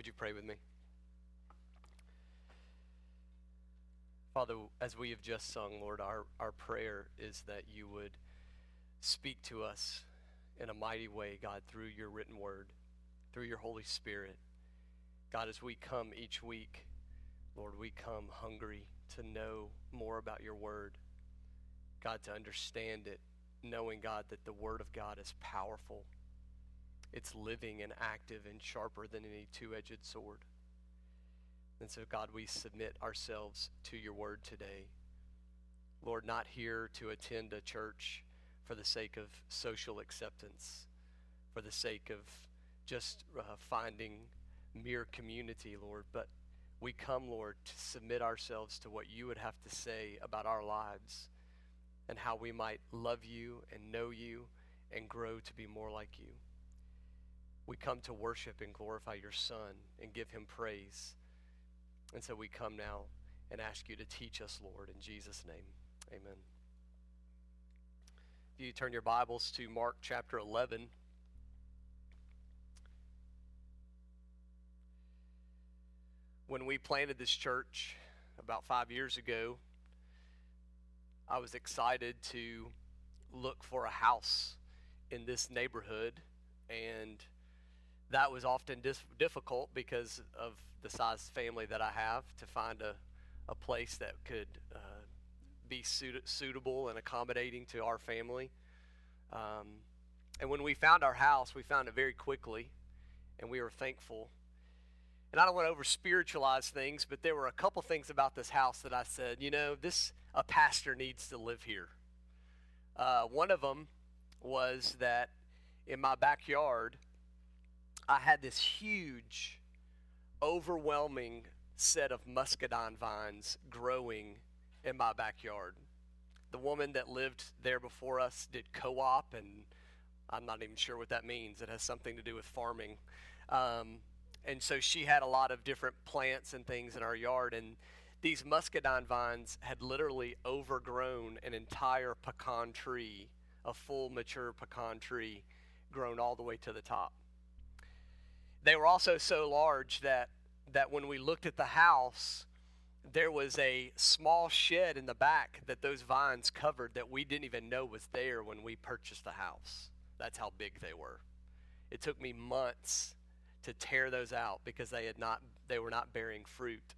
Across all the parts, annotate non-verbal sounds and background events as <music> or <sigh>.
Would you pray with me? Father, as we have just sung, Lord, our, our prayer is that you would speak to us in a mighty way, God, through your written word, through your Holy Spirit. God, as we come each week, Lord, we come hungry to know more about your word. God, to understand it, knowing, God, that the word of God is powerful. It's living and active and sharper than any two edged sword. And so, God, we submit ourselves to your word today. Lord, not here to attend a church for the sake of social acceptance, for the sake of just uh, finding mere community, Lord, but we come, Lord, to submit ourselves to what you would have to say about our lives and how we might love you and know you and grow to be more like you. We come to worship and glorify your Son and give him praise. And so we come now and ask you to teach us, Lord, in Jesus' name. Amen. If you turn your Bibles to Mark chapter 11. When we planted this church about five years ago, I was excited to look for a house in this neighborhood, and that was often dis- difficult because of the size family that I have to find a, a place that could uh, be suit- suitable and accommodating to our family. Um, and when we found our house, we found it very quickly, and we were thankful. And I don't want to over spiritualize things, but there were a couple things about this house that I said, you know, this a pastor needs to live here. Uh, one of them was that in my backyard, I had this huge overwhelming set of muscadine vines growing in my backyard. The woman that lived there before us did co op, and I'm not even sure what that means. It has something to do with farming. Um, and so she had a lot of different plants and things in our yard. And these muscadine vines had literally overgrown an entire pecan tree, a full mature pecan tree, grown all the way to the top. They were also so large that, that when we looked at the house, there was a small shed in the back that those vines covered that we didn't even know was there when we purchased the house. That's how big they were. It took me months to tear those out because they had not they were not bearing fruit.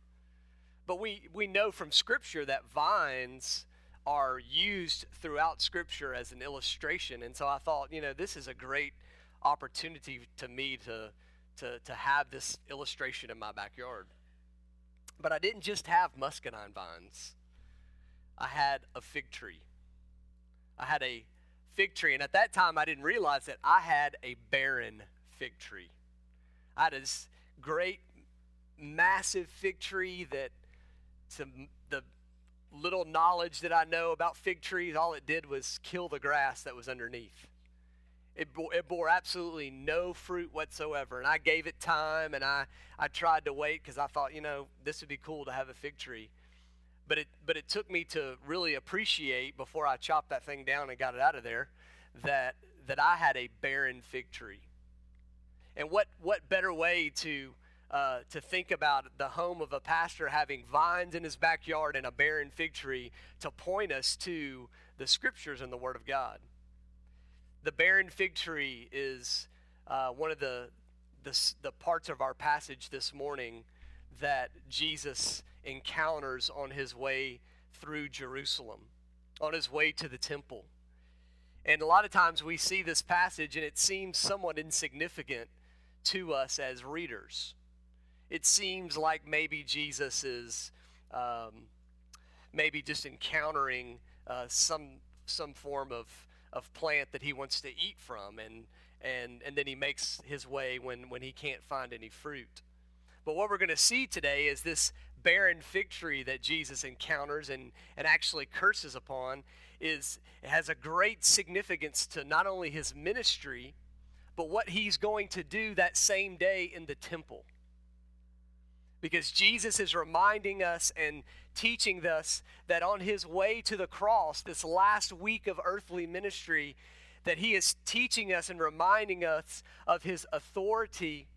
But we, we know from Scripture that vines are used throughout Scripture as an illustration. And so I thought, you know, this is a great opportunity to me to to, to have this illustration in my backyard. But I didn't just have muscadine vines, I had a fig tree. I had a fig tree, and at that time I didn't realize that I had a barren fig tree. I had this great, massive fig tree that some the little knowledge that I know about fig trees, all it did was kill the grass that was underneath. It bore, it bore absolutely no fruit whatsoever. And I gave it time and I, I tried to wait because I thought, you know, this would be cool to have a fig tree. But it, but it took me to really appreciate before I chopped that thing down and got it out of there that, that I had a barren fig tree. And what, what better way to, uh, to think about the home of a pastor having vines in his backyard and a barren fig tree to point us to the scriptures and the Word of God? The barren fig tree is uh, one of the, the, the parts of our passage this morning that Jesus encounters on his way through Jerusalem, on his way to the temple. And a lot of times we see this passage and it seems somewhat insignificant to us as readers. It seems like maybe Jesus is um, maybe just encountering uh, some, some form of of plant that he wants to eat from and and and then he makes his way when when he can't find any fruit. But what we're going to see today is this barren fig tree that Jesus encounters and and actually curses upon is has a great significance to not only his ministry but what he's going to do that same day in the temple. Because Jesus is reminding us and teaching us that on his way to the cross, this last week of earthly ministry, that he is teaching us and reminding us of his authority,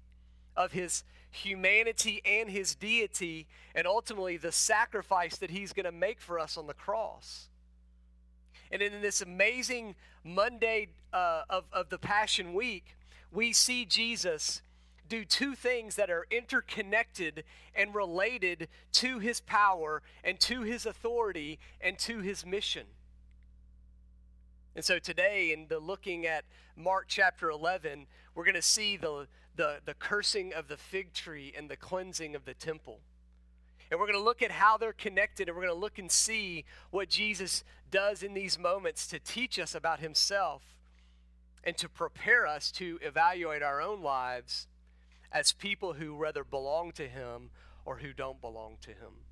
of his humanity and his deity, and ultimately the sacrifice that he's going to make for us on the cross. And in this amazing Monday uh, of, of the Passion Week, we see Jesus do two things that are interconnected and related to his power and to his authority and to his mission. And so today, in the looking at Mark chapter 11, we're going to see the, the, the cursing of the fig tree and the cleansing of the temple. And we're going to look at how they're connected, and we're going to look and see what Jesus does in these moments to teach us about himself and to prepare us to evaluate our own lives as people who rather belong to him or who don't belong to him.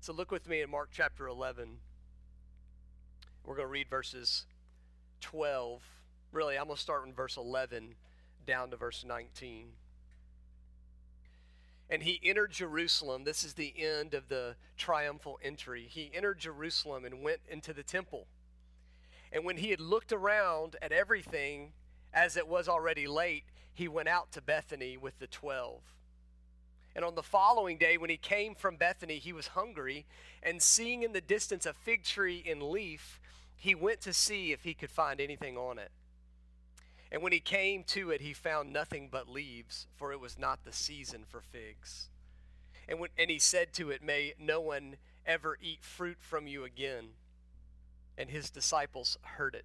So look with me in Mark chapter 11. We're going to read verses 12. Really, I'm going to start in verse 11 down to verse 19. And he entered Jerusalem. This is the end of the triumphal entry. He entered Jerusalem and went into the temple. And when he had looked around at everything, as it was already late, he went out to Bethany with the twelve. And on the following day, when he came from Bethany, he was hungry, and seeing in the distance a fig tree in leaf, he went to see if he could find anything on it. And when he came to it, he found nothing but leaves, for it was not the season for figs. And, when, and he said to it, May no one ever eat fruit from you again. And his disciples heard it.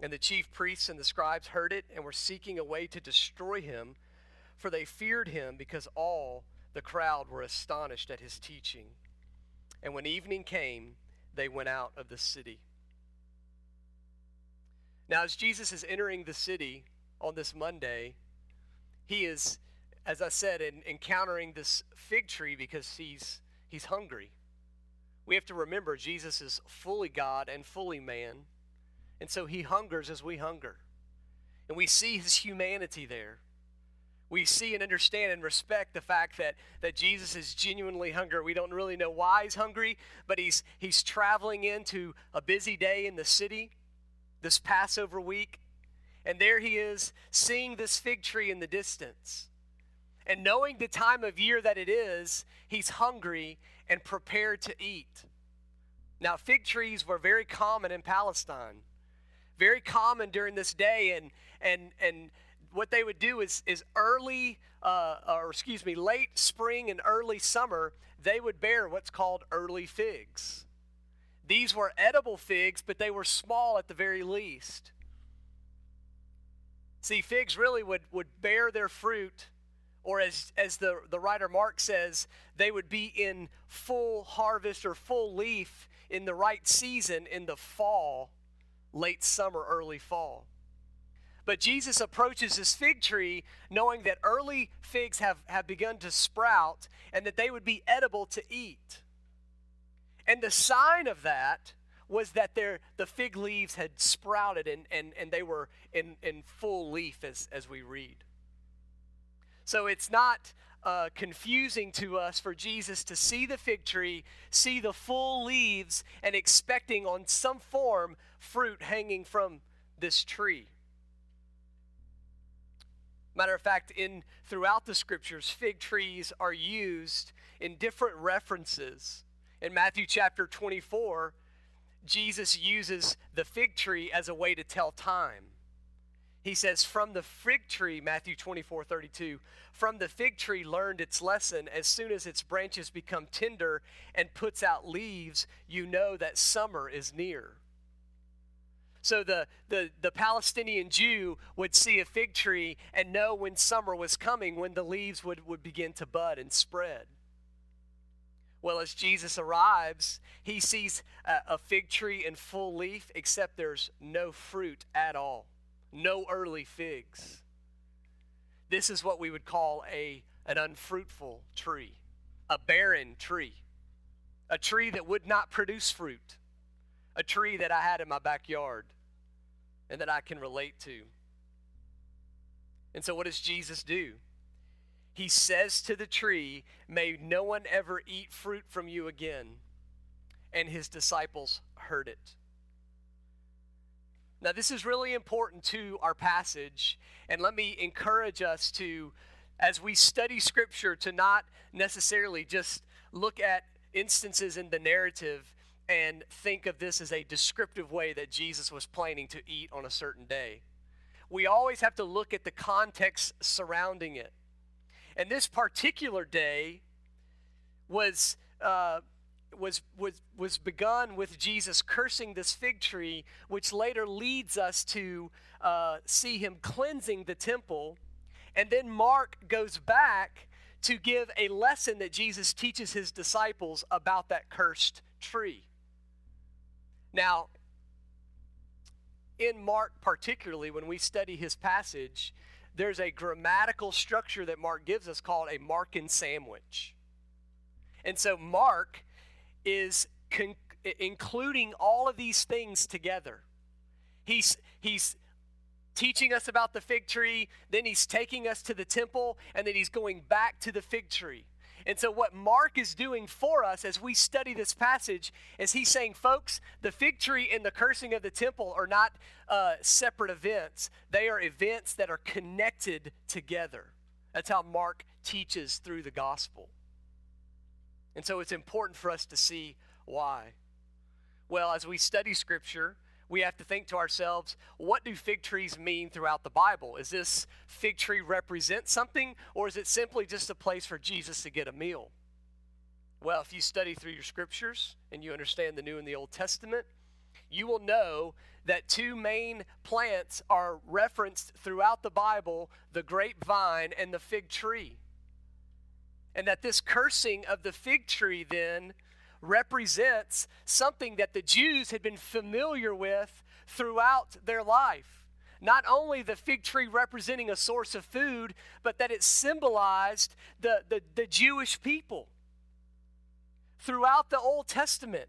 And the chief priests and the scribes heard it and were seeking a way to destroy him, for they feared him because all the crowd were astonished at his teaching. And when evening came, they went out of the city. Now, as Jesus is entering the city on this Monday, he is, as I said, in, encountering this fig tree because he's, he's hungry. We have to remember Jesus is fully God and fully man. And so he hungers as we hunger. And we see his humanity there. We see and understand and respect the fact that, that Jesus is genuinely hungry. We don't really know why he's hungry, but he's, he's traveling into a busy day in the city this Passover week. And there he is seeing this fig tree in the distance. And knowing the time of year that it is, he's hungry and prepared to eat. Now, fig trees were very common in Palestine very common during this day and and and what they would do is is early uh, or excuse me late spring and early summer they would bear what's called early figs. These were edible figs but they were small at the very least. See figs really would would bear their fruit or as as the the writer mark says they would be in full harvest or full leaf in the right season in the fall late summer, early fall. But Jesus approaches this fig tree knowing that early figs have, have begun to sprout and that they would be edible to eat. And the sign of that was that their, the fig leaves had sprouted and, and, and they were in, in full leaf as, as we read. So it's not uh, confusing to us for Jesus to see the fig tree, see the full leaves, and expecting on some form fruit hanging from this tree. Matter of fact, in throughout the scriptures, fig trees are used in different references. In Matthew chapter 24, Jesus uses the fig tree as a way to tell time. He says, From the fig tree, Matthew 24, 32, from the fig tree learned its lesson. As soon as its branches become tender and puts out leaves, you know that summer is near. So the, the, the Palestinian Jew would see a fig tree and know when summer was coming, when the leaves would, would begin to bud and spread. Well, as Jesus arrives, he sees a, a fig tree in full leaf, except there's no fruit at all no early figs. this is what we would call a, an unfruitful tree, a barren tree, a tree that would not produce fruit, a tree that I had in my backyard and that I can relate to. And so, what does Jesus do? He says to the tree, May no one ever eat fruit from you again. And his disciples heard it. Now, this is really important to our passage, and let me encourage us to, as we study Scripture, to not necessarily just look at instances in the narrative and think of this as a descriptive way that Jesus was planning to eat on a certain day. We always have to look at the context surrounding it. And this particular day was, uh, was, was, was begun with Jesus cursing this fig tree, which later leads us to uh, see him cleansing the temple. And then Mark goes back to give a lesson that Jesus teaches his disciples about that cursed tree. Now, in Mark, particularly, when we study his passage, there's a grammatical structure that Mark gives us called a Markan sandwich. And so Mark is con- including all of these things together. He's, he's teaching us about the fig tree, then he's taking us to the temple, and then he's going back to the fig tree. And so, what Mark is doing for us as we study this passage is he's saying, folks, the fig tree and the cursing of the temple are not uh, separate events, they are events that are connected together. That's how Mark teaches through the gospel. And so, it's important for us to see why. Well, as we study scripture, we have to think to ourselves, what do fig trees mean throughout the Bible? Is this fig tree represent something, or is it simply just a place for Jesus to get a meal? Well, if you study through your scriptures and you understand the New and the Old Testament, you will know that two main plants are referenced throughout the Bible the grapevine and the fig tree. And that this cursing of the fig tree then represents something that the Jews had been familiar with throughout their life. Not only the fig tree representing a source of food, but that it symbolized the, the, the Jewish people. Throughout the Old Testament,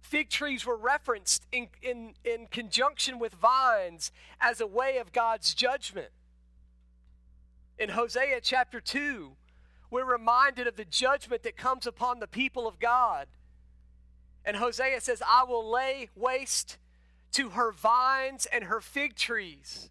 fig trees were referenced in, in, in conjunction with vines as a way of God's judgment. In Hosea chapter 2, we're reminded of the judgment that comes upon the people of God. And Hosea says, I will lay waste to her vines and her fig trees.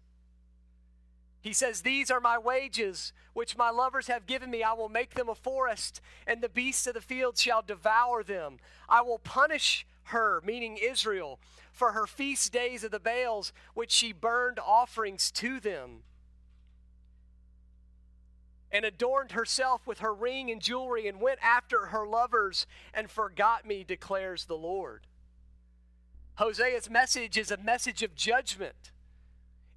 He says, These are my wages, which my lovers have given me. I will make them a forest, and the beasts of the field shall devour them. I will punish her, meaning Israel, for her feast days of the Baals, which she burned offerings to them and adorned herself with her ring and jewelry and went after her lovers and forgot me, declares the Lord. Hosea's message is a message of judgment,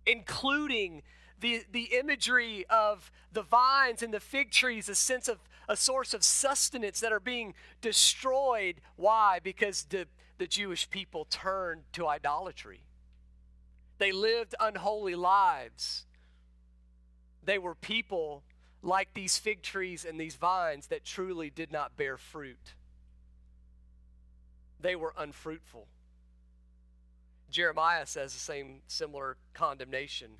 including the, the imagery of the vines and the fig trees, a sense of a source of sustenance that are being destroyed. Why? Because the, the Jewish people turned to idolatry. They lived unholy lives. They were people like these fig trees and these vines that truly did not bear fruit. They were unfruitful. Jeremiah says the same similar condemnation.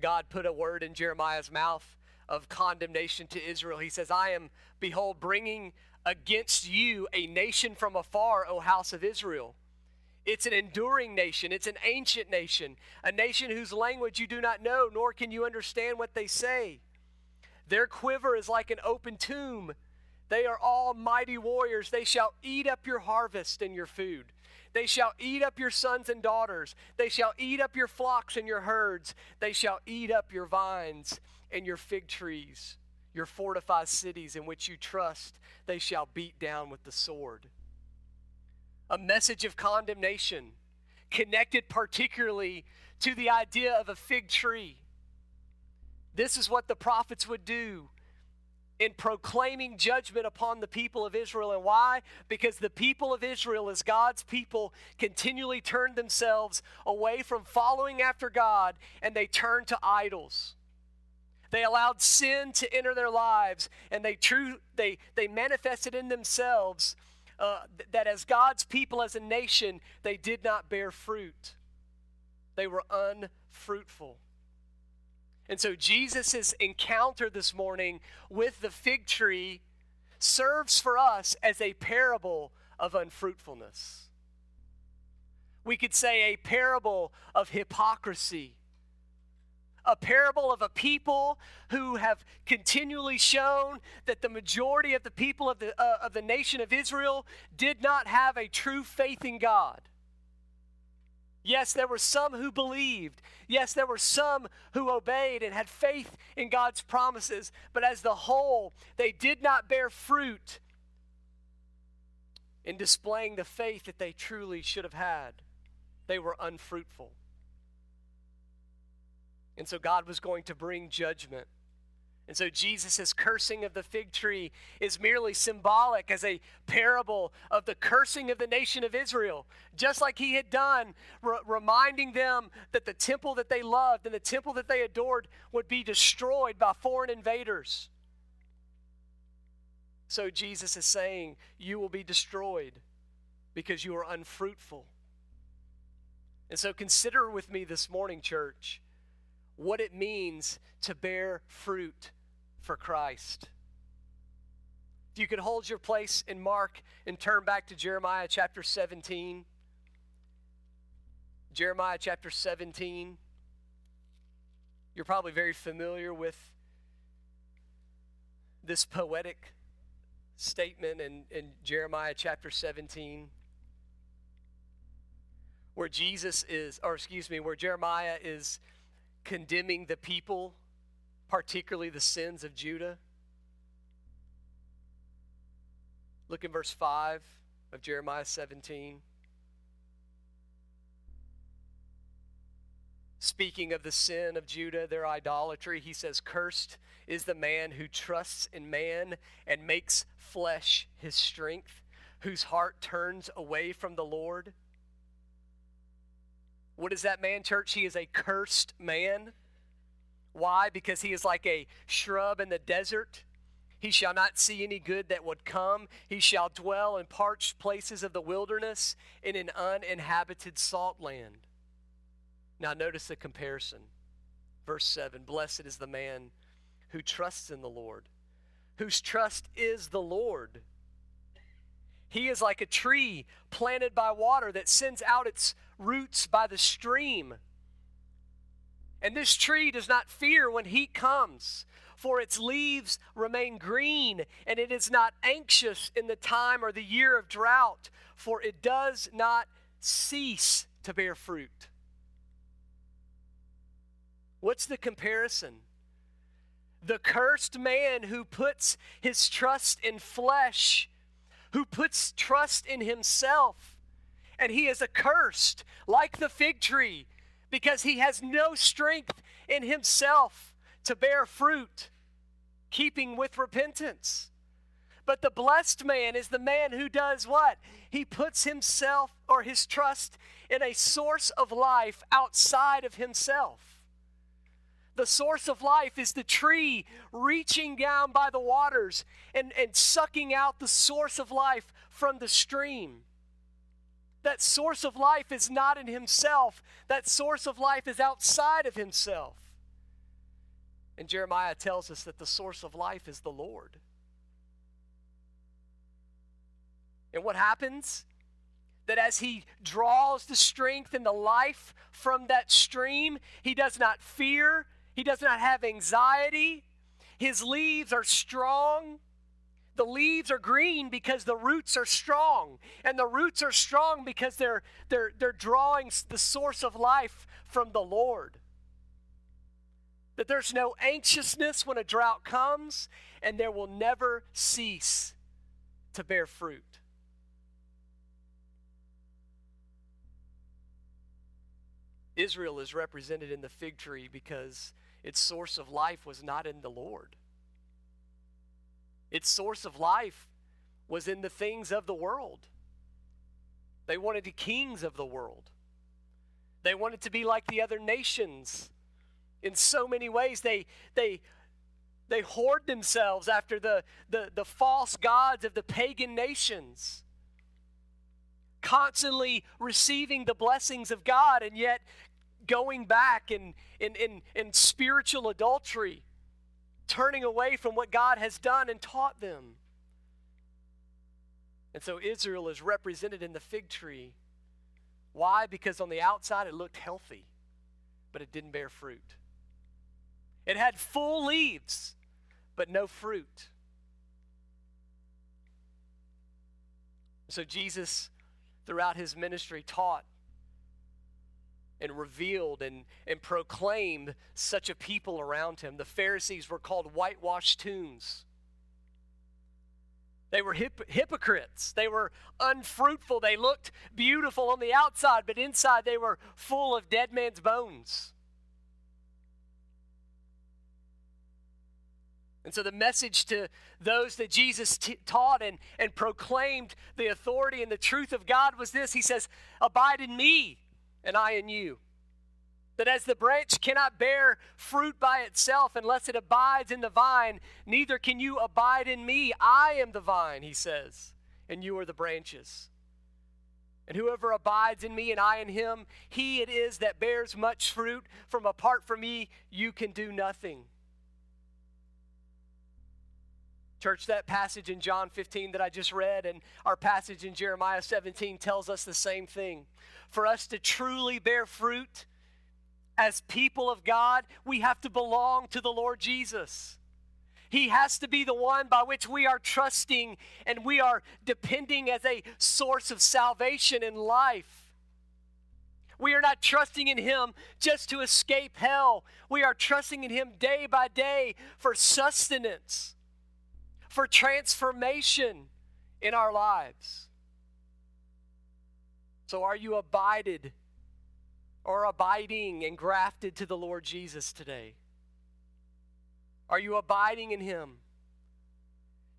God put a word in Jeremiah's mouth of condemnation to Israel. He says, I am, behold, bringing against you a nation from afar, O house of Israel it's an enduring nation. It's an ancient nation, a nation whose language you do not know, nor can you understand what they say. Their quiver is like an open tomb. They are all mighty warriors. They shall eat up your harvest and your food. They shall eat up your sons and daughters. They shall eat up your flocks and your herds. They shall eat up your vines and your fig trees, your fortified cities in which you trust. They shall beat down with the sword a message of condemnation connected particularly to the idea of a fig tree. This is what the prophets would do in proclaiming judgment upon the people of Israel. And why? Because the people of Israel, as God's people, continually turned themselves away from following after God and they turned to idols. They allowed sin to enter their lives and they, true, they, they manifested in themselves uh, that as God's people, as a nation, they did not bear fruit. They were unfruitful. And so Jesus' encounter this morning with the fig tree serves for us as a parable of unfruitfulness. We could say a parable of hypocrisy, a parable of a people who have continually shown that the majority of the people of the, uh, of the nation of Israel did not have a true faith in God. Yes, there were some who believed. Yes, there were some who obeyed and had faith in God's promises. But as the whole, they did not bear fruit in displaying the faith that they truly should have had. They were unfruitful. And so God was going to bring judgment. And so Jesus' cursing of the fig tree is merely symbolic as a parable of the cursing of the nation of Israel, just like he had done, re- reminding them that the temple that they loved and the temple that they adored would be destroyed by foreign invaders. So Jesus is saying, You will be destroyed because you are unfruitful. And so consider with me this morning, church what it means to bear fruit for Christ. If you could hold your place in Mark and turn back to Jeremiah chapter 17. Jeremiah chapter 17. You're probably very familiar with this poetic statement in, in Jeremiah chapter 17 where Jesus is, or excuse me, where Jeremiah is condemning the people, particularly the sins of Judah. Look in verse 5 of Jeremiah 17. Speaking of the sin of Judah, their idolatry, he says, Cursed is the man who trusts in man and makes flesh his strength, whose heart turns away from the Lord. What is that man, church? He is a cursed man. Why? Because he is like a shrub in the desert. He shall not see any good that would come. He shall dwell in parched places of the wilderness, in an uninhabited salt land. Now, notice the comparison. Verse 7 Blessed is the man who trusts in the Lord, whose trust is the Lord. He is like a tree planted by water that sends out its roots by the stream. And this tree does not fear when heat comes, for its leaves remain green, and it is not anxious in the time or the year of drought, for it does not cease to bear fruit. What's the comparison? The cursed man who puts his trust in flesh, who puts trust in himself and he is accursed like the fig tree because he has no strength in himself to bear fruit, keeping with repentance. But the blessed man is the man who does what? He puts himself or his trust in a source of life outside of himself. The source of life is the tree reaching down by the waters and, and sucking out the source of life from the stream. That source of life is not in himself, that source of life is outside of himself. And Jeremiah tells us that the source of life is the Lord. And what happens? That as he draws the strength and the life from that stream, he does not fear, he does not have anxiety, his leaves are strong, the leaves are green because the roots are strong. And the roots are strong because they're, they're, they're drawing the source of life from the Lord. That there's no anxiousness when a drought comes, and there will never cease to bear fruit. Israel is represented in the fig tree because its source of life was not in the Lord. Its source of life was in the things of the world. They wanted the kings of the world. They wanted to be like the other nations. In so many ways, they, they, they whored themselves after the, the, the false gods of the pagan nations, constantly receiving the blessings of God and yet going back in, in, in, in spiritual adultery, turning away from what God has done and taught them. And so Israel is represented in the fig tree. Why? Because on the outside it looked healthy, but it didn't bear fruit. It had full leaves, but no fruit. So Jesus, throughout his ministry, taught and revealed and, and proclaimed such a people around him. The Pharisees were called whitewashed tombs. They were hip- hypocrites. They were unfruitful. They looked beautiful on the outside, but inside they were full of dead man's bones. And so, the message to those that Jesus t- taught and, and proclaimed the authority and the truth of God was this He says, Abide in me, and I in you. That as the branch cannot bear fruit by itself unless it abides in the vine, neither can you abide in me. I am the vine, he says, and you are the branches. And whoever abides in me and I in him, he it is that bears much fruit. From apart from me, you can do nothing. Church, that passage in John 15 that I just read and our passage in Jeremiah 17 tells us the same thing. For us to truly bear fruit, as people of God, we have to belong to the Lord Jesus. He has to be the one by which we are trusting and we are depending as a source of salvation and life. We are not trusting in Him just to escape hell. We are trusting in Him day by day for sustenance, for transformation in our lives. So, are you abided or abiding and grafted to the Lord Jesus today? Are you abiding in Him?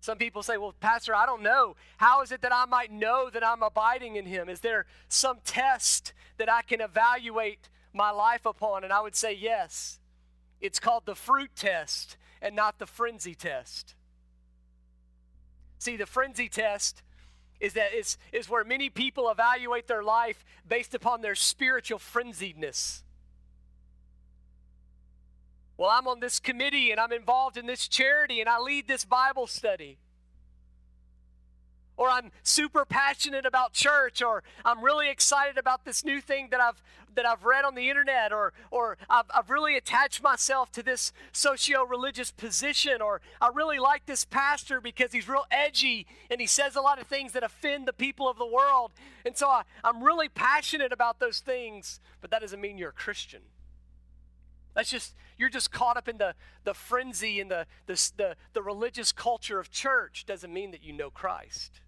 Some people say, Well, Pastor, I don't know. How is it that I might know that I'm abiding in Him? Is there some test that I can evaluate my life upon? And I would say, Yes. It's called the fruit test and not the frenzy test. See, the frenzy test is that is, is where many people evaluate their life based upon their spiritual frenziedness. Well, I'm on this committee and I'm involved in this charity and I lead this Bible study or I'm super passionate about church, or I'm really excited about this new thing that I've that I've read on the internet, or or I've, I've really attached myself to this socio-religious position, or I really like this pastor because he's real edgy and he says a lot of things that offend the people of the world, and so I, I'm really passionate about those things. But that doesn't mean you're a Christian. That's just you're just caught up in the the frenzy and the the the, the religious culture of church. Doesn't mean that you know Christ.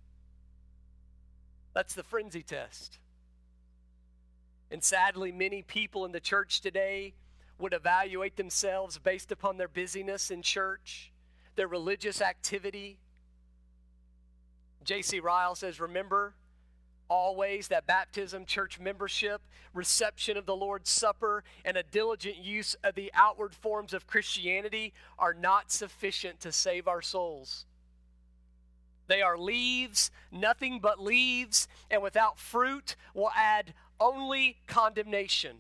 That's the frenzy test. And sadly, many people in the church today would evaluate themselves based upon their busyness in church, their religious activity. J.C. Ryle says, Remember always that baptism, church membership, reception of the Lord's Supper, and a diligent use of the outward forms of Christianity are not sufficient to save our souls. They are leaves, nothing but leaves, and without fruit will add only condemnation.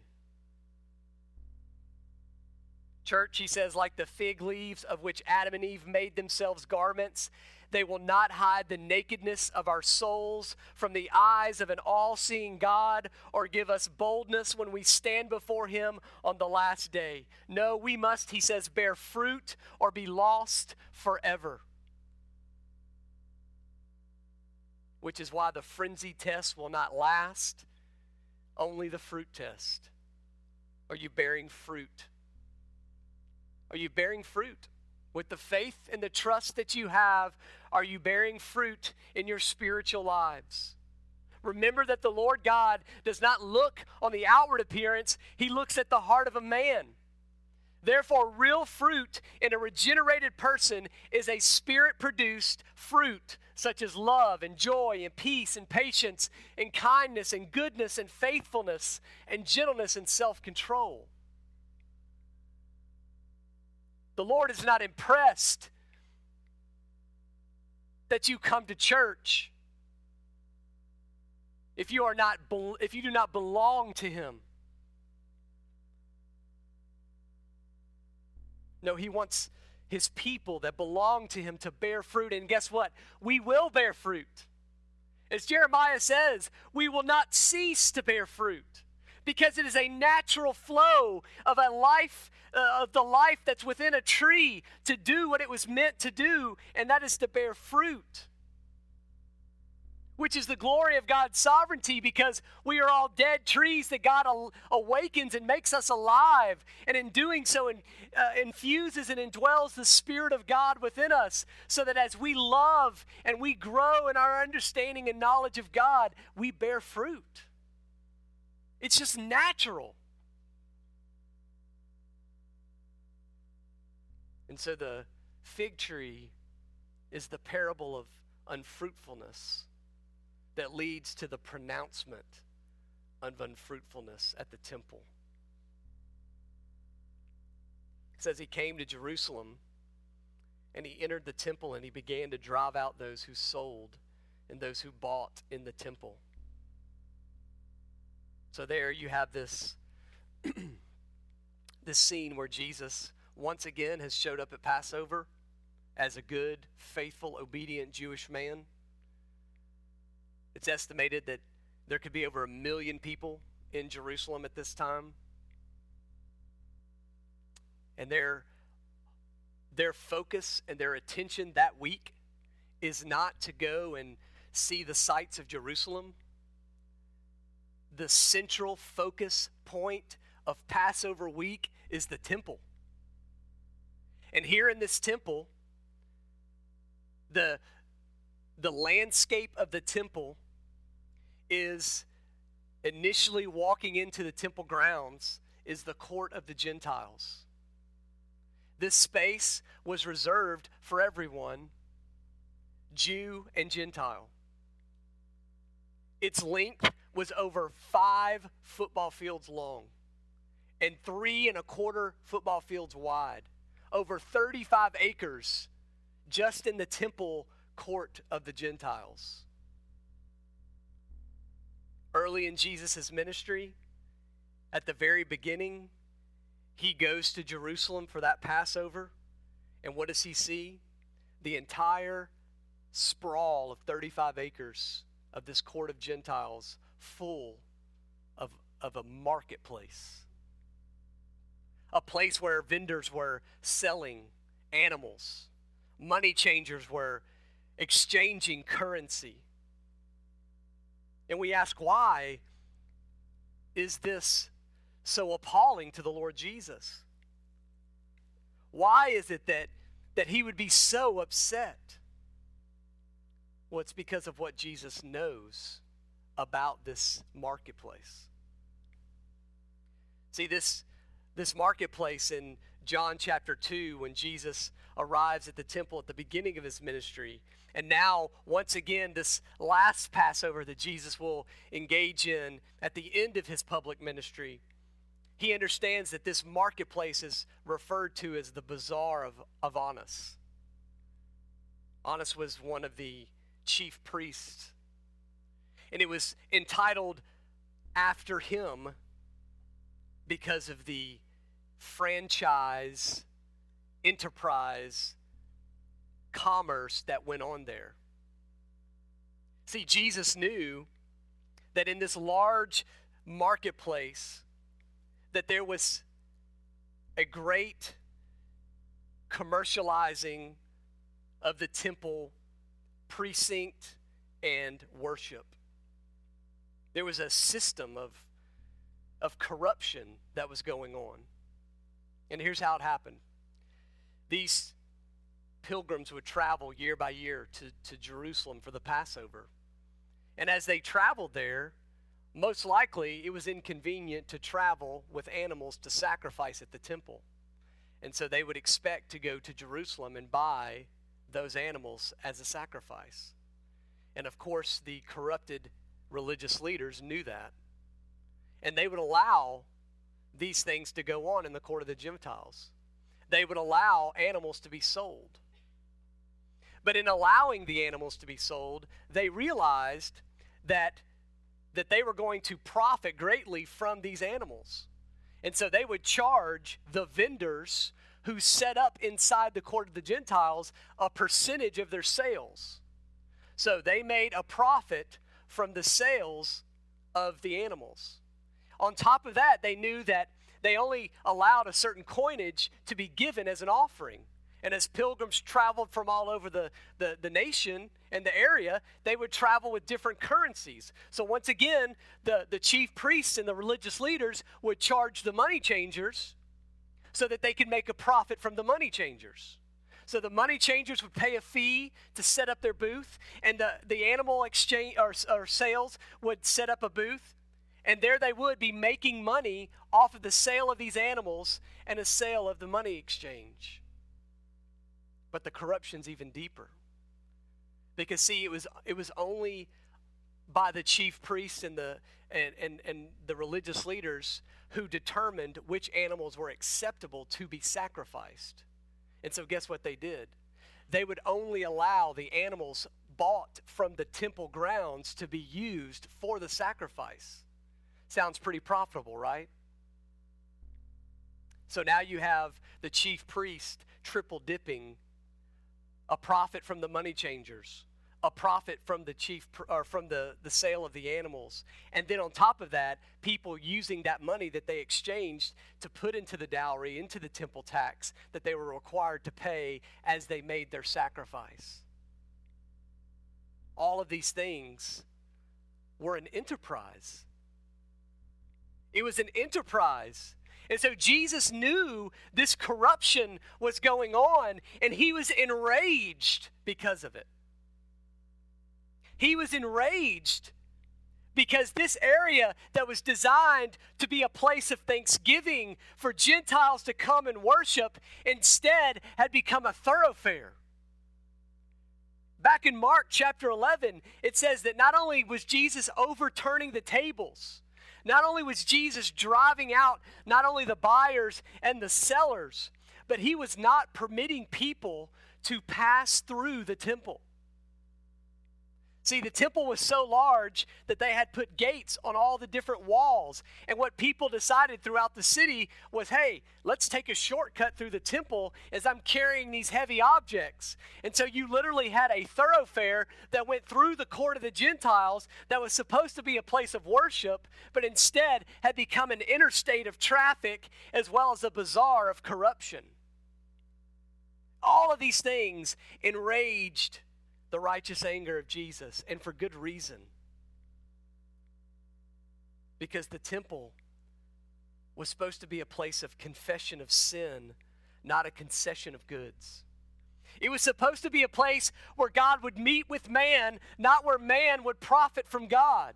Church, he says, like the fig leaves of which Adam and Eve made themselves garments, they will not hide the nakedness of our souls from the eyes of an all seeing God or give us boldness when we stand before Him on the last day. No, we must, he says, bear fruit or be lost forever. Which is why the frenzy test will not last, only the fruit test. Are you bearing fruit? Are you bearing fruit? With the faith and the trust that you have, are you bearing fruit in your spiritual lives? Remember that the Lord God does not look on the outward appearance, He looks at the heart of a man. Therefore, real fruit in a regenerated person is a spirit produced fruit, such as love and joy and peace and patience and kindness and goodness and faithfulness and gentleness and self control. The Lord is not impressed that you come to church if you are not if you do not belong to him No, he wants his people that belong to him to bear fruit. And guess what? We will bear fruit. As Jeremiah says, we will not cease to bear fruit because it is a natural flow of a life uh, of the life that's within a tree to do what it was meant to do and that is to bear fruit which is the glory of God's sovereignty because we are all dead trees that God awakens and makes us alive. And in doing so, in, uh, infuses and indwells the Spirit of God within us so that as we love and we grow in our understanding and knowledge of God, we bear fruit. It's just natural. And so the fig tree is the parable of unfruitfulness that leads to the pronouncement of unfruitfulness at the temple. It says he came to Jerusalem and he entered the temple and he began to drive out those who sold and those who bought in the temple. So there you have this <clears throat> this scene where Jesus once again has showed up at Passover as a good, faithful, obedient Jewish man it's estimated that there could be over a million people in Jerusalem at this time. And their, their focus and their attention that week is not to go and see the sights of Jerusalem. The central focus point of Passover week is the temple. And here in this temple, the, the landscape of the temple is initially walking into the temple grounds is the court of the Gentiles. This space was reserved for everyone, Jew and Gentile. Its length was over five football fields long and three and a quarter football fields wide, over 35 acres just in the temple court of the Gentiles early in Jesus' ministry, at the very beginning, he goes to Jerusalem for that Passover. And what does he see? The entire sprawl of 35 acres of this court of Gentiles full of, of a marketplace. A place where vendors were selling animals, money changers were exchanging currency. And we ask, why is this so appalling to the Lord Jesus? Why is it that, that he would be so upset? Well, it's because of what Jesus knows about this marketplace. See, this, this marketplace in John chapter 2, when Jesus arrives at the temple at the beginning of his ministry, and now, once again, this last Passover that Jesus will engage in at the end of his public ministry, he understands that this marketplace is referred to as the bazaar of, of Annas. Annas was one of the chief priests, and it was entitled after him because of the franchise enterprise commerce that went on there. See, Jesus knew that in this large marketplace that there was a great commercializing of the temple precinct and worship. There was a system of, of corruption that was going on. And here's how it happened. These pilgrims would travel year by year to, to Jerusalem for the Passover. And as they traveled there, most likely it was inconvenient to travel with animals to sacrifice at the temple. And so they would expect to go to Jerusalem and buy those animals as a sacrifice. And of course, the corrupted religious leaders knew that. And they would allow these things to go on in the court of the Gentiles. They would allow animals to be sold. But in allowing the animals to be sold, they realized that, that they were going to profit greatly from these animals. And so they would charge the vendors who set up inside the court of the Gentiles a percentage of their sales. So they made a profit from the sales of the animals. On top of that, they knew that they only allowed a certain coinage to be given as an offering. And as pilgrims traveled from all over the, the, the, nation and the area, they would travel with different currencies. So once again, the, the chief priests and the religious leaders would charge the money changers so that they could make a profit from the money changers. So the money changers would pay a fee to set up their booth, and the, the animal exchange or, or sales would set up a booth, and there they would be making money off of the sale of these animals and a sale of the money exchange. But the corruption's even deeper. Because see, it was it was only by the chief priests and the and, and, and the religious leaders who determined which animals were acceptable to be sacrificed. And so guess what they did? They would only allow the animals bought from the temple grounds to be used for the sacrifice. Sounds pretty profitable, right? So now you have the chief priest triple dipping a profit from the money changers, a profit from the chief or from the, the sale of the animals. And then on top of that, people using that money that they exchanged to put into the dowry, into the temple tax that they were required to pay as they made their sacrifice. All of these things were an enterprise. It was an enterprise and so Jesus knew this corruption was going on, and he was enraged because of it. He was enraged because this area that was designed to be a place of thanksgiving for Gentiles to come and worship instead had become a thoroughfare. Back in Mark chapter 11, it says that not only was Jesus overturning the tables, not only was Jesus driving out not only the buyers and the sellers, but he was not permitting people to pass through the temple. See, the temple was so large that they had put gates on all the different walls. And what people decided throughout the city was hey, let's take a shortcut through the temple as I'm carrying these heavy objects. And so you literally had a thoroughfare that went through the court of the Gentiles that was supposed to be a place of worship, but instead had become an interstate of traffic as well as a bazaar of corruption. All of these things enraged the righteous anger of Jesus, and for good reason. Because the temple was supposed to be a place of confession of sin, not a concession of goods. It was supposed to be a place where God would meet with man, not where man would profit from God.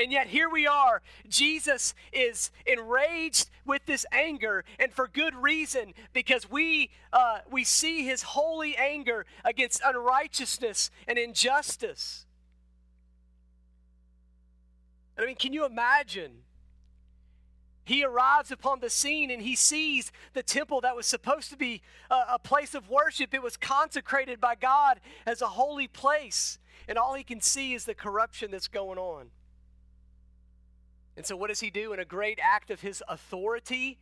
And yet here we are. Jesus is enraged with this anger, and for good reason, because we uh, we see his holy anger against unrighteousness and injustice. I mean, can you imagine? He arrives upon the scene and he sees the temple that was supposed to be a, a place of worship. It was consecrated by God as a holy place. And all he can see is the corruption that's going on. And so, what does he do? In a great act of his authority,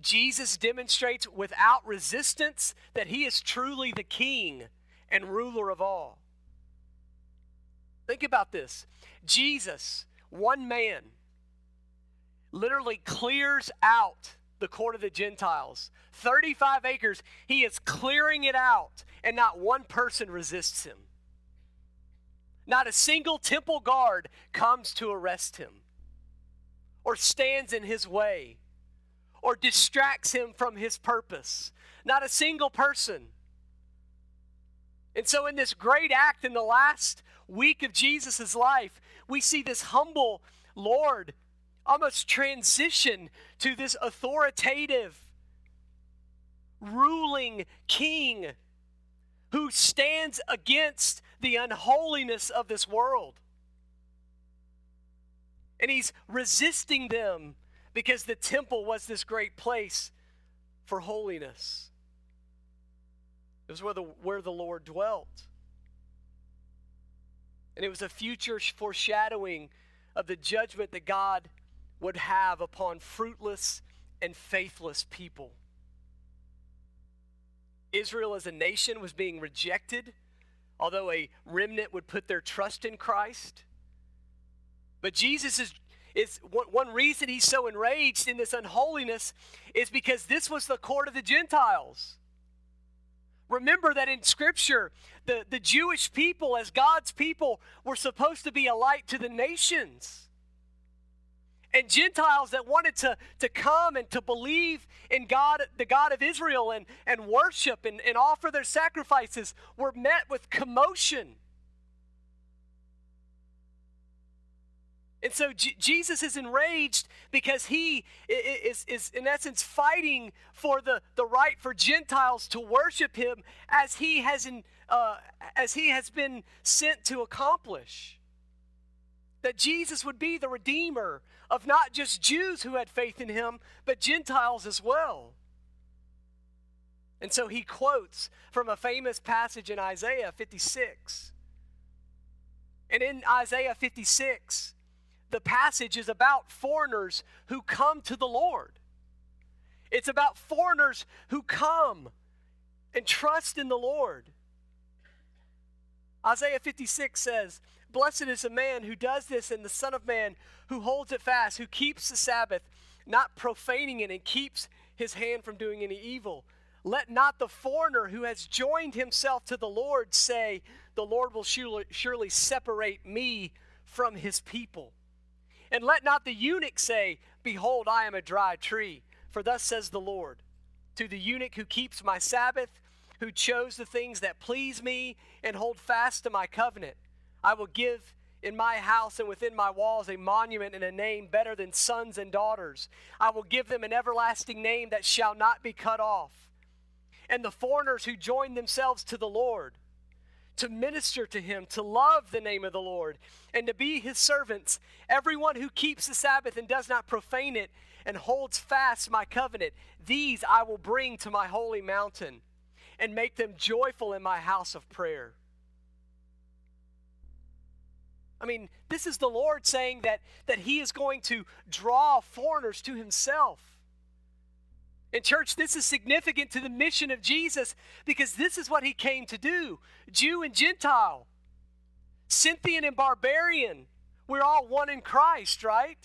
Jesus demonstrates without resistance that he is truly the king and ruler of all. Think about this Jesus, one man, literally clears out the court of the Gentiles. 35 acres, he is clearing it out, and not one person resists him. Not a single temple guard comes to arrest him or stands in his way or distracts him from his purpose. Not a single person. And so, in this great act in the last week of Jesus' life, we see this humble Lord almost transition to this authoritative, ruling king who stands against the unholiness of this world. And he's resisting them because the temple was this great place for holiness. It was where the, where the Lord dwelt. And it was a future foreshadowing of the judgment that God would have upon fruitless and faithless people. Israel as a nation was being rejected, although a remnant would put their trust in Christ. But Jesus is, is one, one reason he's so enraged in this unholiness is because this was the court of the Gentiles. Remember that in Scripture, the, the Jewish people, as God's people, were supposed to be a light to the nations. And Gentiles that wanted to, to come and to believe in God, the God of Israel, and, and worship and, and offer their sacrifices were met with commotion. And so J- Jesus is enraged because he is, is, in essence, fighting for the, the right for Gentiles to worship him as he, has in, uh, as he has been sent to accomplish. That Jesus would be the Redeemer of not just Jews who had faith in him, but Gentiles as well. And so he quotes from a famous passage in Isaiah 56. And in Isaiah 56, the passage is about foreigners who come to the Lord. It's about foreigners who come and trust in the Lord. Isaiah 56 says, Blessed is the man who does this, and the Son of Man who holds it fast, who keeps the Sabbath, not profaning it, and keeps his hand from doing any evil. Let not the foreigner who has joined himself to the Lord say, The Lord will surely, surely separate me from his people. And let not the eunuch say, Behold, I am a dry tree. For thus says the Lord To the eunuch who keeps my Sabbath, who chose the things that please me, and hold fast to my covenant, I will give in my house and within my walls a monument and a name better than sons and daughters. I will give them an everlasting name that shall not be cut off. And the foreigners who join themselves to the Lord, to minister to him, to love the name of the Lord, and to be his servants. Everyone who keeps the Sabbath and does not profane it and holds fast my covenant, these I will bring to my holy mountain and make them joyful in my house of prayer. I mean, this is the Lord saying that, that He is going to draw foreigners to Himself. And, church, this is significant to the mission of Jesus because this is what he came to do Jew and Gentile, Scythian and barbarian. We're all one in Christ, right?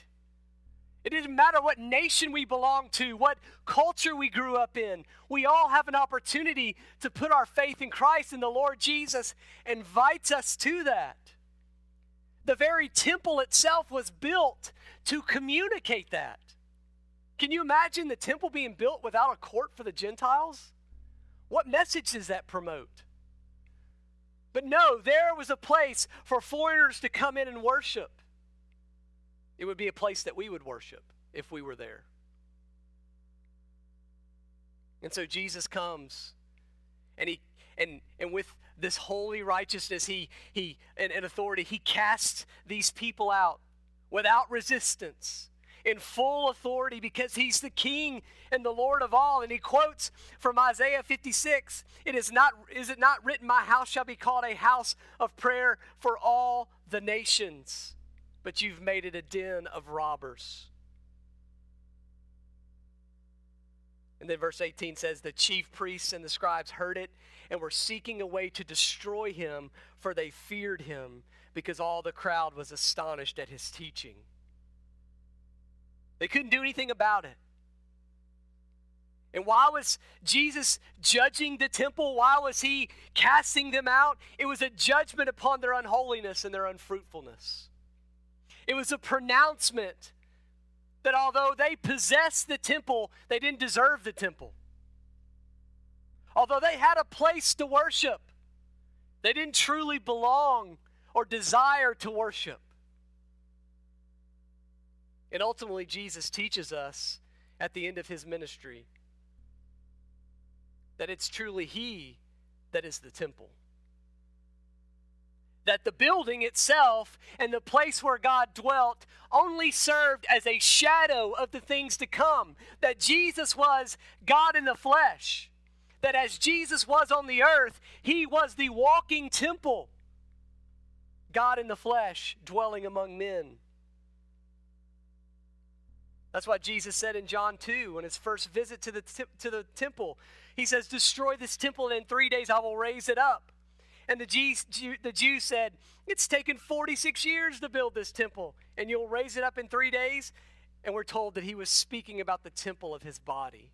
It doesn't matter what nation we belong to, what culture we grew up in. We all have an opportunity to put our faith in Christ, and the Lord Jesus invites us to that. The very temple itself was built to communicate that. Can you imagine the temple being built without a court for the Gentiles? What message does that promote? But no, there was a place for foreigners to come in and worship. It would be a place that we would worship if we were there. And so Jesus comes and he and and with this holy righteousness he he and, and authority he casts these people out without resistance in full authority because he's the king and the Lord of all. And he quotes from Isaiah 56 It is not is it not written, My house shall be called a house of prayer for all the nations, but you've made it a den of robbers. And then verse 18 says, The chief priests and the scribes heard it and were seeking a way to destroy him, for they feared him, because all the crowd was astonished at his teaching. They couldn't do anything about it. And why was Jesus judging the temple? Why was he casting them out? It was a judgment upon their unholiness and their unfruitfulness. It was a pronouncement that although they possessed the temple, they didn't deserve the temple. Although they had a place to worship, they didn't truly belong or desire to worship. And ultimately, Jesus teaches us at the end of his ministry that it's truly he that is the temple. That the building itself and the place where God dwelt only served as a shadow of the things to come. That Jesus was God in the flesh. That as Jesus was on the earth, he was the walking temple. God in the flesh, dwelling among men. That's what Jesus said in John 2 on his first visit to the, to the temple. He says, Destroy this temple, and in three days I will raise it up. And the Jews, the Jews said, It's taken 46 years to build this temple, and you'll raise it up in three days? And we're told that he was speaking about the temple of his body.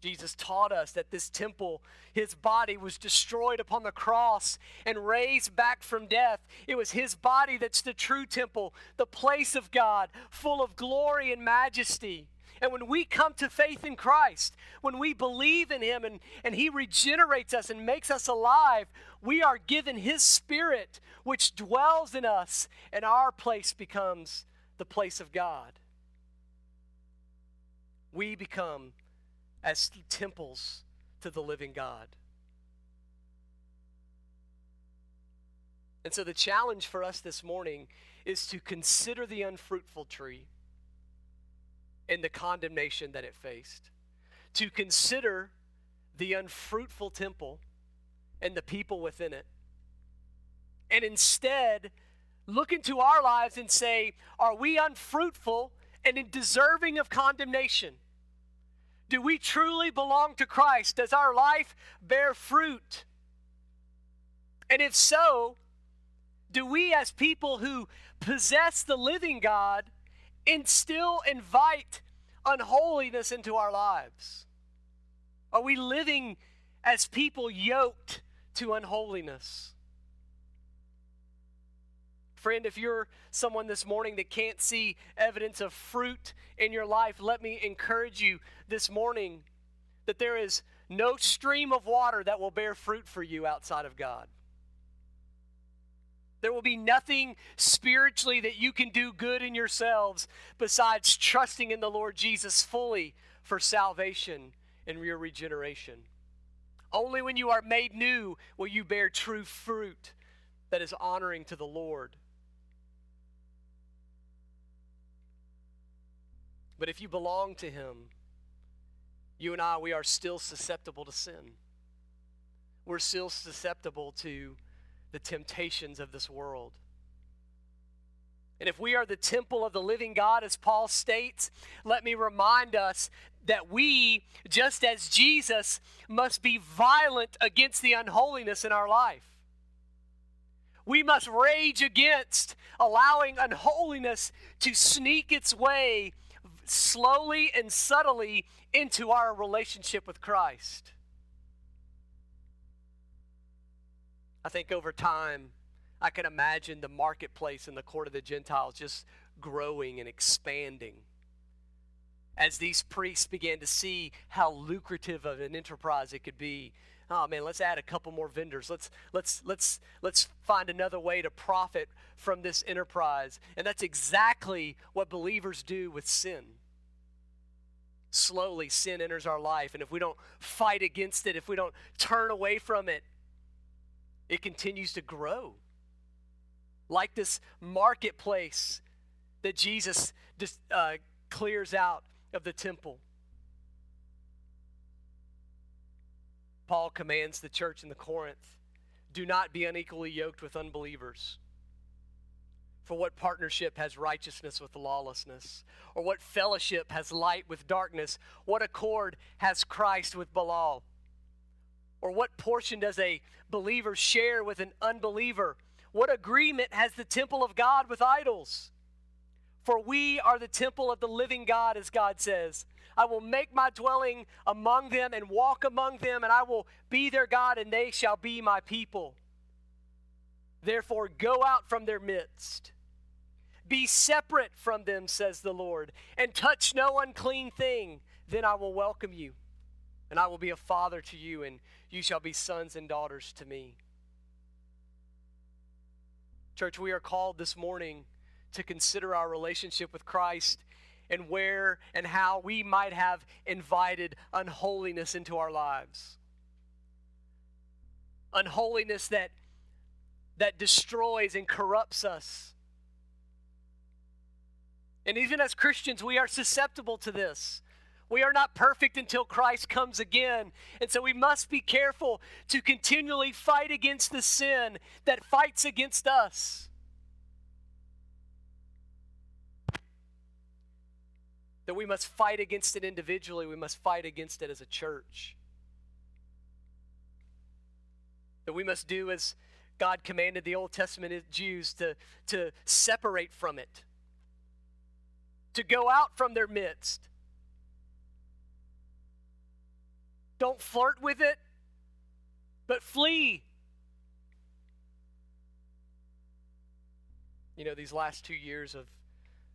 Jesus taught us that this temple, his body, was destroyed upon the cross and raised back from death. It was his body that's the true temple, the place of God, full of glory and majesty. And when we come to faith in Christ, when we believe in him and, and he regenerates us and makes us alive, we are given his spirit, which dwells in us, and our place becomes the place of God. We become as temples to the living God. And so the challenge for us this morning is to consider the unfruitful tree and the condemnation that it faced, to consider the unfruitful temple and the people within it, and instead look into our lives and say, Are we unfruitful and deserving of condemnation? Do we truly belong to Christ? Does our life bear fruit? And if so, do we, as people who possess the living God, instill, invite unholiness into our lives? Are we living as people yoked to unholiness? Friend, if you're someone this morning that can't see evidence of fruit in your life, let me encourage you this morning that there is no stream of water that will bear fruit for you outside of God. There will be nothing spiritually that you can do good in yourselves besides trusting in the Lord Jesus fully for salvation and your regeneration. Only when you are made new will you bear true fruit that is honoring to the Lord. But if you belong to Him, you and I, we are still susceptible to sin. We're still susceptible to the temptations of this world. And if we are the temple of the living God, as Paul states, let me remind us that we, just as Jesus, must be violent against the unholiness in our life. We must rage against allowing unholiness to sneak its way slowly and subtly into our relationship with Christ. I think over time, I can imagine the marketplace in the court of the Gentiles just growing and expanding as these priests began to see how lucrative of an enterprise it could be oh man let's add a couple more vendors let's let's let's let's find another way to profit from this enterprise and that's exactly what believers do with sin slowly sin enters our life. And if we don't fight against it, if we don't turn away from it, it continues to grow. Like this marketplace that Jesus just, uh, clears out of the temple. Paul commands the church in the Corinth do not be unequally yoked with unbelievers. For what partnership has righteousness with lawlessness? Or what fellowship has light with darkness? What accord has Christ with Belial? Or what portion does a believer share with an unbeliever? What agreement has the temple of God with idols? For we are the temple of the living God, as God says. I will make my dwelling among them and walk among them, and I will be their God, and they shall be my people. Therefore, go out from their midst be separate from them, says the Lord, and touch no unclean thing. Then I will welcome you, and I will be a father to you, and you shall be sons and daughters to me. Church, we are called this morning to consider our relationship with Christ and where and how we might have invited unholiness into our lives. Unholiness that, that destroys and corrupts us. And even as Christians, we are susceptible to this. We are not perfect until Christ comes again. And so we must be careful to continually fight against the sin that fights against us. That we must fight against it individually, we must fight against it as a church. That we must do as God commanded the Old Testament Jews to, to separate from it, to go out from their midst. Don't flirt with it, but flee. You know, these last two years of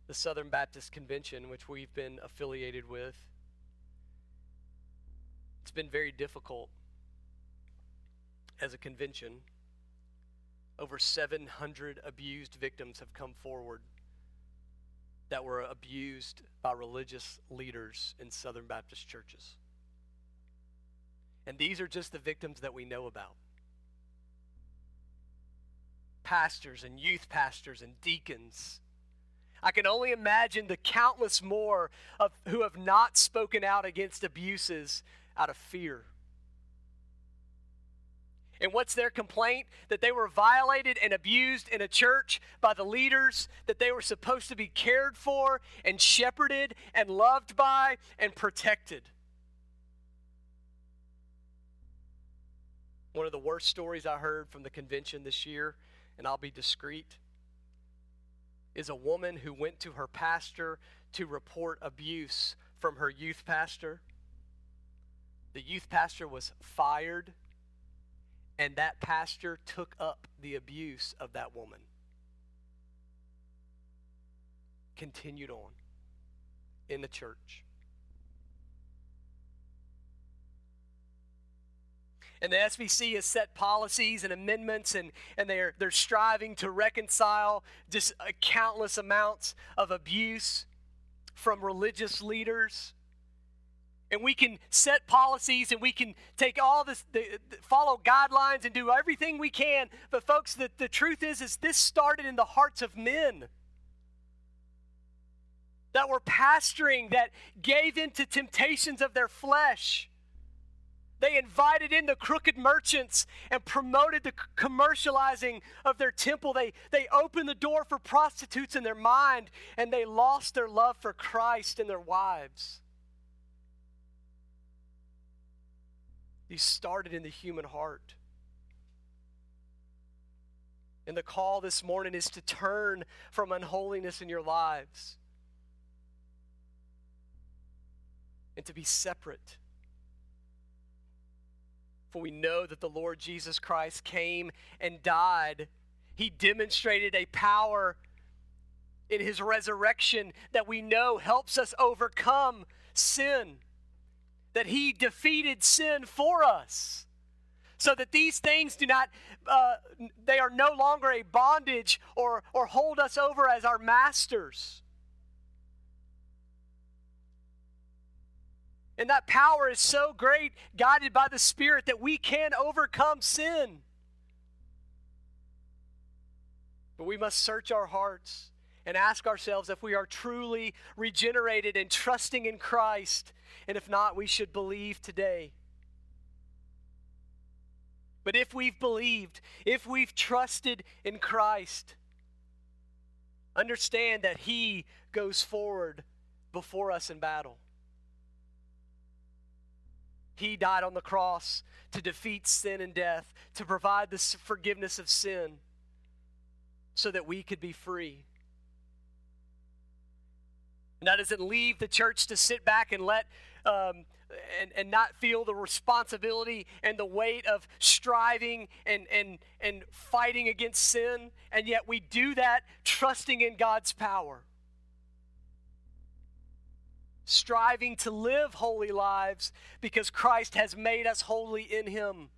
the Southern Baptist Convention, which we've been affiliated with. It's been very difficult as a convention. Over 700 abused victims have come forward that were abused by religious leaders in Southern Baptist churches. And these are just the victims that we know about. Pastors and youth pastors and deacons I can only imagine the countless more of, who have not spoken out against abuses out of fear. And what's their complaint? That they were violated and abused in a church by the leaders that they were supposed to be cared for and shepherded and loved by and protected. One of the worst stories I heard from the convention this year, and I'll be discreet is a woman who went to her pastor to report abuse from her youth pastor. The youth pastor was fired, and that pastor took up the abuse of that woman. Continued on in the church. And the SBC has set policies and amendments, and, and they're, they're striving to reconcile just uh, countless amounts of abuse from religious leaders. And we can set policies and we can take all this, the, the, follow guidelines and do everything we can. But, folks, the, the truth is, is this started in the hearts of men that were pastoring, that gave in to temptations of their flesh they invited in the crooked merchants and promoted the commercializing of their temple. They, they opened the door for prostitutes in their mind and they lost their love for Christ and their wives. These started in the human heart. And the call this morning is to turn from unholiness in your lives and to be separate for we know that the Lord Jesus Christ came and died. He demonstrated a power in his resurrection that we know helps us overcome sin, that he defeated sin for us. So that these things do not, uh, they are no longer a bondage or, or hold us over as our masters. And that power is so great, guided by the Spirit, that we can overcome sin. But we must search our hearts and ask ourselves if we are truly regenerated and trusting in Christ. And if not, we should believe today. But if we've believed, if we've trusted in Christ, understand that He goes forward before us in battle. He died on the cross to defeat sin and death, to provide the forgiveness of sin so that we could be free. And that doesn't leave the church to sit back and let um, and, and not feel the responsibility and the weight of striving and, and, and fighting against sin. And yet we do that trusting in God's power striving to live holy lives because Christ has made us holy in Him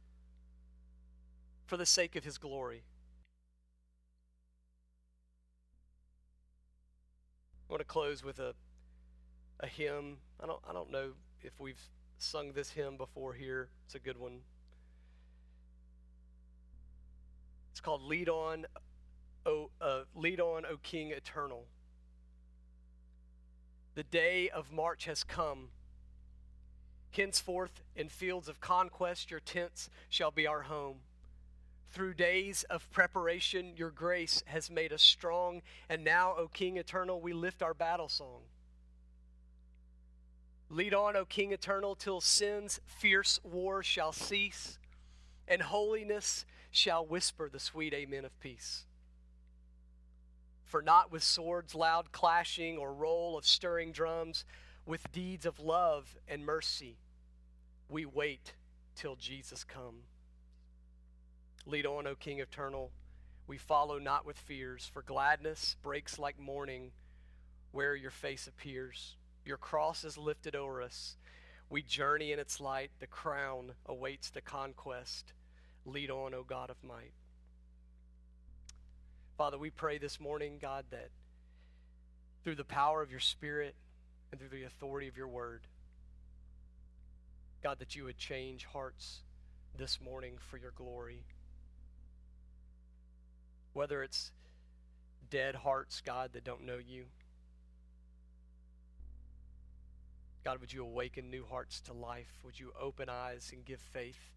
for the sake of His glory. I want to close with a, a hymn. I don't, I don't know if we've sung this hymn before here. It's a good one. It's called Lead On, O, uh, Lead On, O King Eternal. The day of March has come. Henceforth, in fields of conquest, your tents shall be our home. Through days of preparation, your grace has made us strong. And now, O King eternal, we lift our battle song. Lead on, O King eternal, till sin's fierce war shall cease, and holiness shall whisper the sweet amen of peace. For not with swords loud clashing or roll of stirring drums, with deeds of love and mercy, we wait till Jesus come. Lead on, O King eternal. We follow not with fears, for gladness breaks like morning where your face appears. Your cross is lifted over us. We journey in its light. The crown awaits the conquest. Lead on, O God of might. Father, we pray this morning, God, that through the power of your Spirit and through the authority of your word, God, that you would change hearts this morning for your glory. Whether it's dead hearts, God, that don't know you God, would you awaken new hearts to life? Would you open eyes and give faith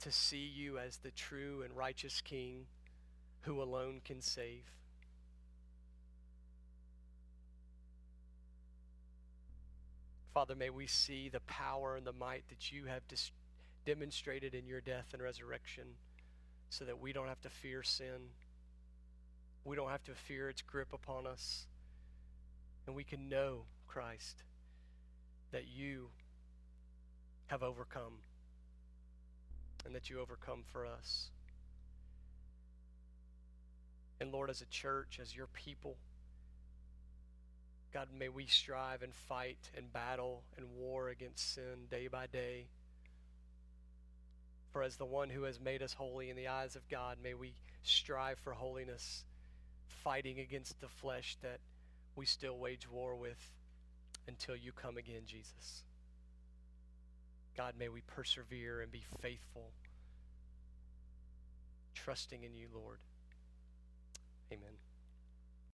to see you as the true and righteous King who alone can save? Father, may we see the power and the might that you have dis- demonstrated in your death and resurrection so that we don't have to fear sin. We don't have to fear its grip upon us. And we can know Christ that you have overcome and that you overcome for us. And Lord, as a church, as your people, God, may we strive and fight and battle and war against sin day by day. For as the one who has made us holy in the eyes of God, may we strive for holiness, fighting against the flesh that we still wage war with until you come again, Jesus. God, may we persevere and be faithful, trusting in you, Lord. Amen.